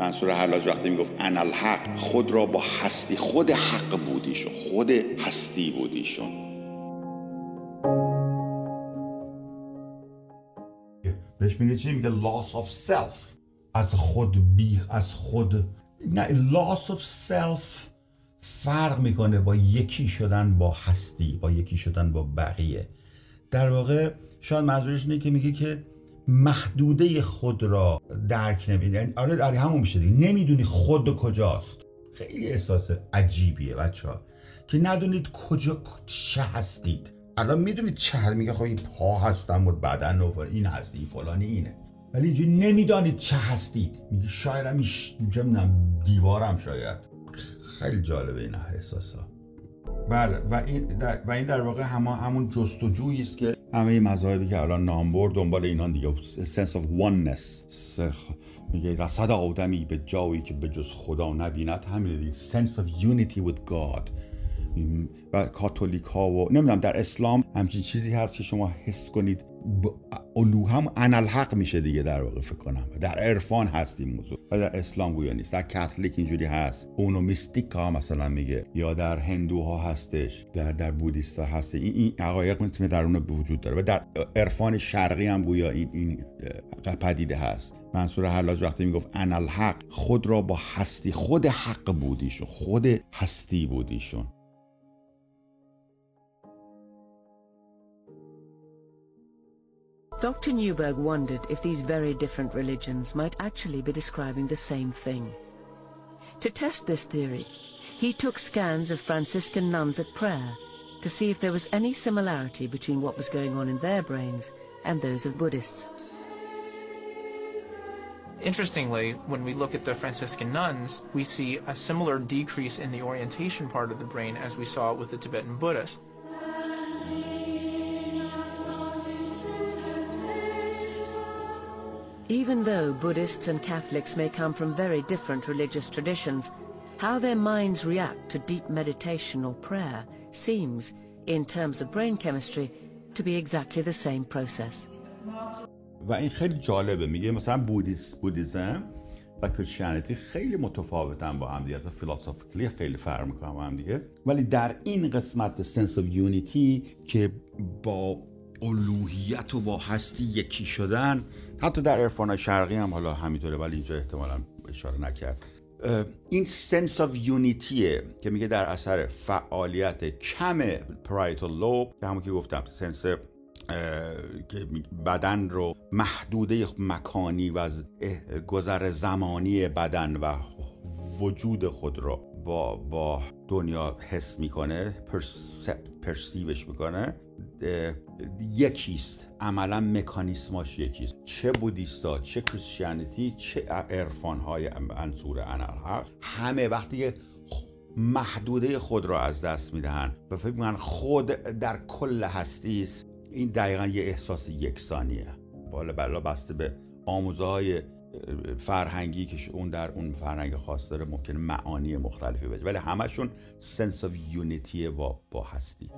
منصور حلاج وقتی می‌گفت انا الحق خود را با هستی خود حق بودیشون خود هستی بودیشون بهش میگه چی؟ میگه loss of self. از خود بی از خود نه loss of self فرق می‌کنه با یکی شدن با هستی با یکی شدن با بقیه. در واقع شاید منظورش اینه که میگه که محدوده خود را درک نمی یعنی آره در همون میشه دیگه. نمی‌دونی خود کجاست. خیلی احساس عجیبیه بچه ها. که ندونید کجا چه هستید. الان می‌دونید چه میگه خب این پا هستم و بدن و این هستی فلانی اینه ولی اینجوری نمی‌دانید چه هستید. میگه شاید همیش دیوارم شاید. خیلی جالبه این احساس ها بله و این در, و این در واقع هم همون جستجویی است که همه مذاهبی که الان نام برد دنبال اینان دیگه. Sense of oneness. میگه رسد آدمی به جایی که به جز خدا نبیند. همین دیگه. Sense of unity with God. و کاتولیک ها و نمی‌دونم در اسلام همچین چیزی هست که شما حس کنید الو هم انالحق میشه دیگه در واقع فکر کنم. در عرفان هست این موضوع. و در اسلام گویا نیست. در کاتولیک اینجوری هست. اونو میستیک ها مثلا میگه. یا در هندوها هستش. در در بودیست هست. این این حقایق مثل در اون وجود داره. و در عرفان شرقی هم گویا این این پدیده هست. منصور حلاج وقتی می‌گفت انالحق خود را با هستی خود حق بودیشون خود هستی بودیشون. Dr. Newberg wondered if these very different religions might actually be describing the same thing. To test this theory, he took scans of Franciscan nuns at prayer to see if there was any similarity between what was going on in their brains and those of Buddhists. Interestingly, when we look at the Franciscan nuns, we see a similar decrease in the orientation part of the brain as we saw with the Tibetan Buddhists. Even though Buddhists and Catholics may come from very different religious traditions, how their minds react to deep meditation or prayer seems, in terms of brain chemistry, to be exactly the same process. و این خیلی جالبه میگه مثلا بودیس بودیزم و کریستیانیتی خیلی متفاوتن با هم دیگه فیلسوفیکلی خیلی فرق میکنن با هم دیگه ولی در این قسمت سنس اف یونیتی که با الوهیت و با هستی یکی شدن. حتی در عرفان شرقی هم حالا همینطوره ولی اینجا احتمالا اشاره نکرد. این sense of unity ه که میگه در اثر فعالیت کم parietal lobe که همون که گفتم sense که بدن رو محدوده مکانی و از گذر زمانی بدن و وجود خود رو با, با دنیا حس می‌کنه perceive ش می‌کنه یکیست. عملا مکانیسماش یکیست. چه بودیستا چه Christianity چه عرفان های انصور انالحق همه وقتی محدوده خود را از دست می‌دهند و فکر می‌کنن خود در کل هستی است این دقیقا یه احساس یکسانیه. بالا بلا بسته به آموزه های فرهنگی که اون در اون فرهنگ خاص داره ممکن معانی مختلفی بده. ولی همشون سنس آف یونیتی با, با هستی.